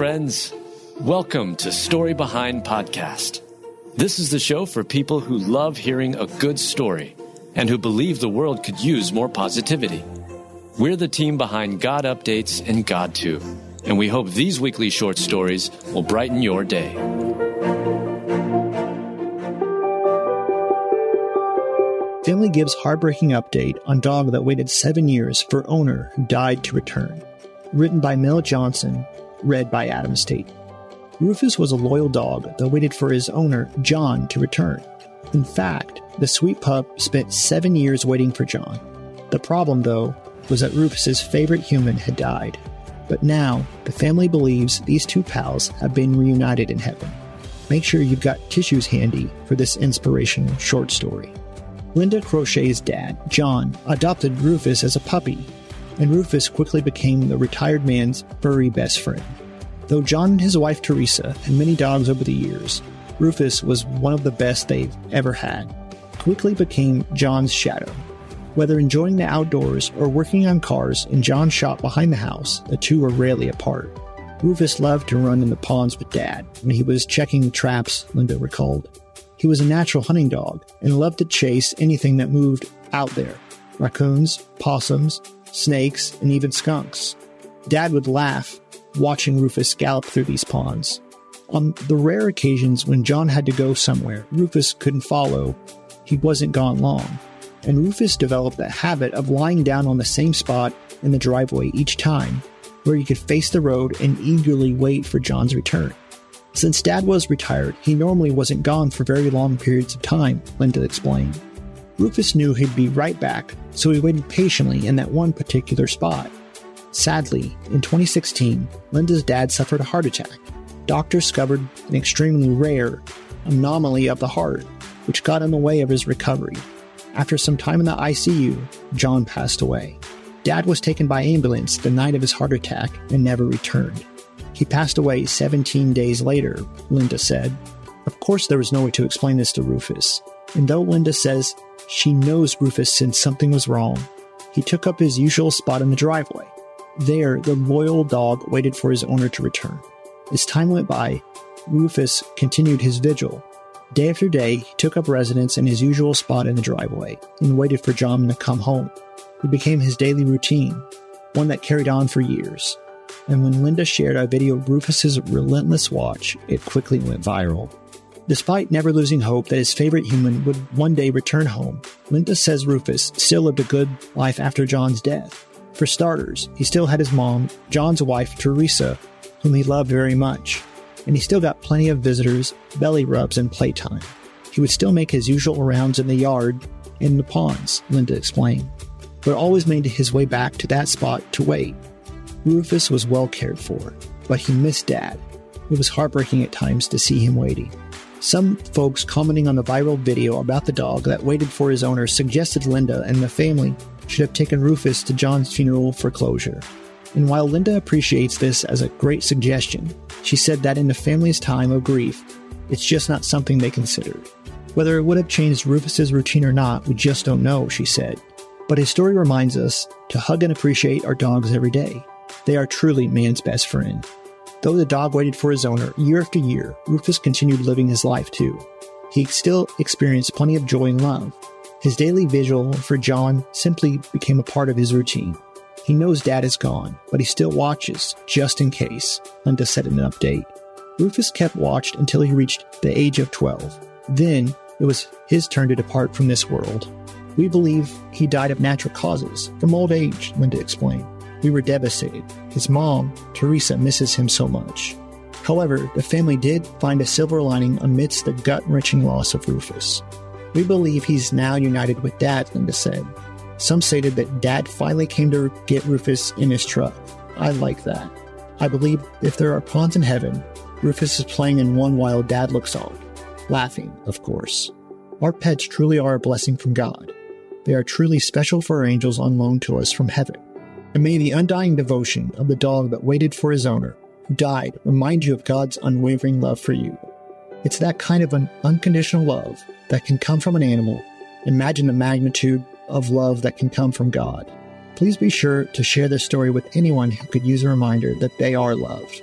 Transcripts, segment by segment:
friends. Welcome to Story Behind Podcast. This is the show for people who love hearing a good story and who believe the world could use more positivity. We're the team behind God Updates and GodTube, and we hope these weekly short stories will brighten your day. Family gives heartbreaking update on dog that waited seven years for owner who died to return. Written by Mel Johnson, read by Adam Staten. Rufus was a loyal dog that waited for his owner, John, to return. In fact, the sweet pup spent seven years waiting for John. The problem, though, was that Rufus's favorite human had died. But now, the family believes these two pals have been reunited in heaven. Make sure you've got tissues handy for this inspirational short story. Linda Crochet's dad, John, adopted Rufus as a puppy, and Rufus quickly became the retired man's furry best friend. Though John and his wife Teresa had many dogs over the years, Rufus was one of the best they've ever had. Quickly became John's shadow. Whether enjoying the outdoors or working on cars in John's shop behind the house, the two were rarely apart. Rufus loved to run in the ponds with Dad when he was checking traps, Linda recalled. He was a natural hunting dog and loved to chase anything that moved out there raccoons, possums, snakes, and even skunks. Dad would laugh watching Rufus gallop through these ponds. On the rare occasions when John had to go somewhere Rufus couldn't follow, he wasn't gone long, and Rufus developed a habit of lying down on the same spot in the driveway each time, where he could face the road and eagerly wait for John's return. Since Dad was retired, he normally wasn't gone for very long periods of time, Linda explained. Rufus knew he'd be right back, so he waited patiently in that one particular spot. Sadly, in 2016, Linda's dad suffered a heart attack. Doctors discovered an extremely rare anomaly of the heart, which got in the way of his recovery. After some time in the ICU, John passed away. Dad was taken by ambulance the night of his heart attack and never returned. He passed away 17 days later, Linda said. Of course, there was no way to explain this to Rufus. And though Linda says she knows Rufus since something was wrong, he took up his usual spot in the driveway. There, the loyal dog waited for his owner to return. As time went by, Rufus continued his vigil. Day after day, he took up residence in his usual spot in the driveway and waited for John to come home. It became his daily routine, one that carried on for years and when Linda shared a video of Rufus's relentless watch, it quickly went viral. Despite never losing hope that his favorite human would one day return home, Linda says Rufus still lived a good life after John's death. For starters, he still had his mom, John's wife, Teresa, whom he loved very much, and he still got plenty of visitors, belly rubs, and playtime. He would still make his usual rounds in the yard and the ponds, Linda explained, but always made his way back to that spot to wait Rufus was well cared for, but he missed Dad. It was heartbreaking at times to see him waiting. Some folks commenting on the viral video about the dog that waited for his owner suggested Linda and the family should have taken Rufus to John's funeral for closure. And while Linda appreciates this as a great suggestion, she said that in the family's time of grief, it's just not something they considered. Whether it would have changed Rufus's routine or not, we just don't know, she said. But his story reminds us to hug and appreciate our dogs every day. They are truly man's best friend. Though the dog waited for his owner year after year, Rufus continued living his life too. He still experienced plenty of joy and love. His daily vigil for John simply became a part of his routine. He knows dad is gone, but he still watches, just in case, Linda said in an update. Rufus kept watch until he reached the age of 12. Then it was his turn to depart from this world. We believe he died of natural causes, from old age, Linda explained. We were devastated. His mom, Teresa, misses him so much. However, the family did find a silver lining amidst the gut wrenching loss of Rufus. We believe he's now united with Dad, Linda said. Some stated that Dad finally came to get Rufus in his truck. I like that. I believe if there are pawns in heaven, Rufus is playing in one while Dad looks on. Laughing, of course. Our pets truly are a blessing from God. They are truly special for angels on loan to us from heaven and may the undying devotion of the dog that waited for his owner, who died, remind you of God's unwavering love for you. It's that kind of an unconditional love that can come from an animal. Imagine the magnitude of love that can come from God. Please be sure to share this story with anyone who could use a reminder that they are loved.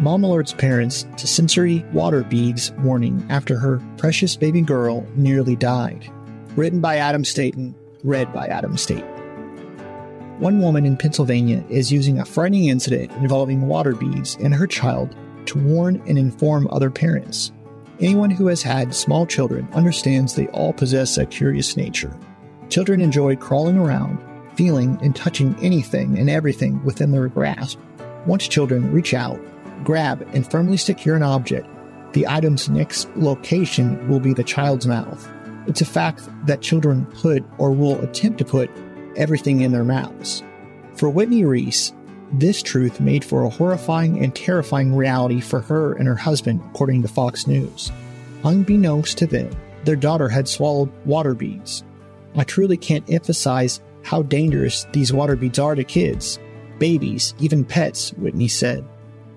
Mom alerts parents to sensory water beads warning after her precious baby girl nearly died. Written by Adam Staten, read by Adam Staten. One woman in Pennsylvania is using a frightening incident involving water beads and her child to warn and inform other parents. Anyone who has had small children understands they all possess a curious nature. Children enjoy crawling around, feeling and touching anything and everything within their grasp. Once children reach out, grab, and firmly secure an object, the item's next location will be the child's mouth. It's a fact that children put or will attempt to put everything in their mouths. For Whitney Reese, this truth made for a horrifying and terrifying reality for her and her husband, according to Fox News. Unbeknownst to them, their daughter had swallowed water beads. I truly can't emphasize how dangerous these water beads are to kids, babies, even pets, Whitney said.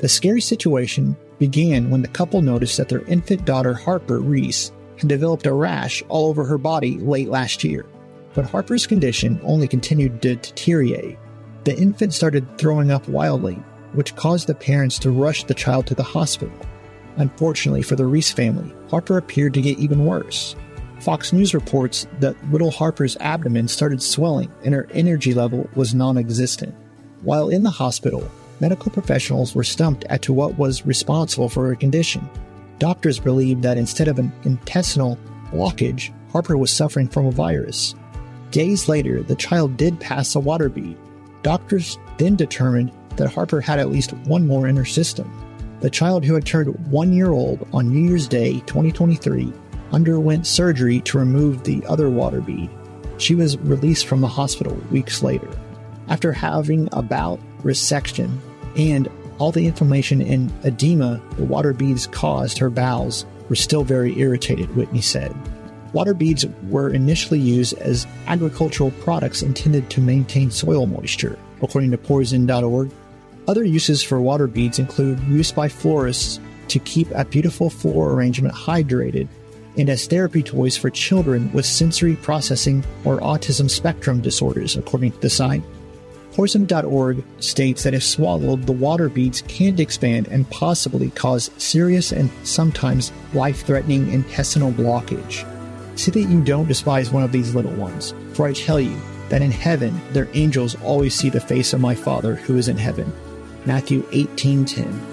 The scary situation began when the couple noticed that their infant daughter, Harper Reese, had developed a rash all over her body late last year. But Harper's condition only continued to deteriorate. The infant started throwing up wildly, which caused the parents to rush the child to the hospital. Unfortunately for the Reese family, Harper appeared to get even worse. Fox News reports that little Harper's abdomen started swelling and her energy level was non existent. While in the hospital, medical professionals were stumped as to what was responsible for her condition. Doctors believed that instead of an intestinal blockage, Harper was suffering from a virus. Days later, the child did pass a water bead. Doctors then determined that Harper had at least one more in her system. The child, who had turned one year old on New Year's Day 2023, underwent surgery to remove the other water bead. She was released from the hospital weeks later. After having a bout resection and all the inflammation and edema the water beads caused her bowels were still very irritated, Whitney said. Water beads were initially used as agricultural products intended to maintain soil moisture, according to Poison.org. Other uses for water beads include use by florists to keep a beautiful floral arrangement hydrated and as therapy toys for children with sensory processing or autism spectrum disorders, according to the site. Poison.org states that if swallowed, the water beads can expand and possibly cause serious and sometimes life threatening intestinal blockage. See that you don't despise one of these little ones, for I tell you that in heaven their angels always see the face of my Father who is in heaven. Matthew 18:10.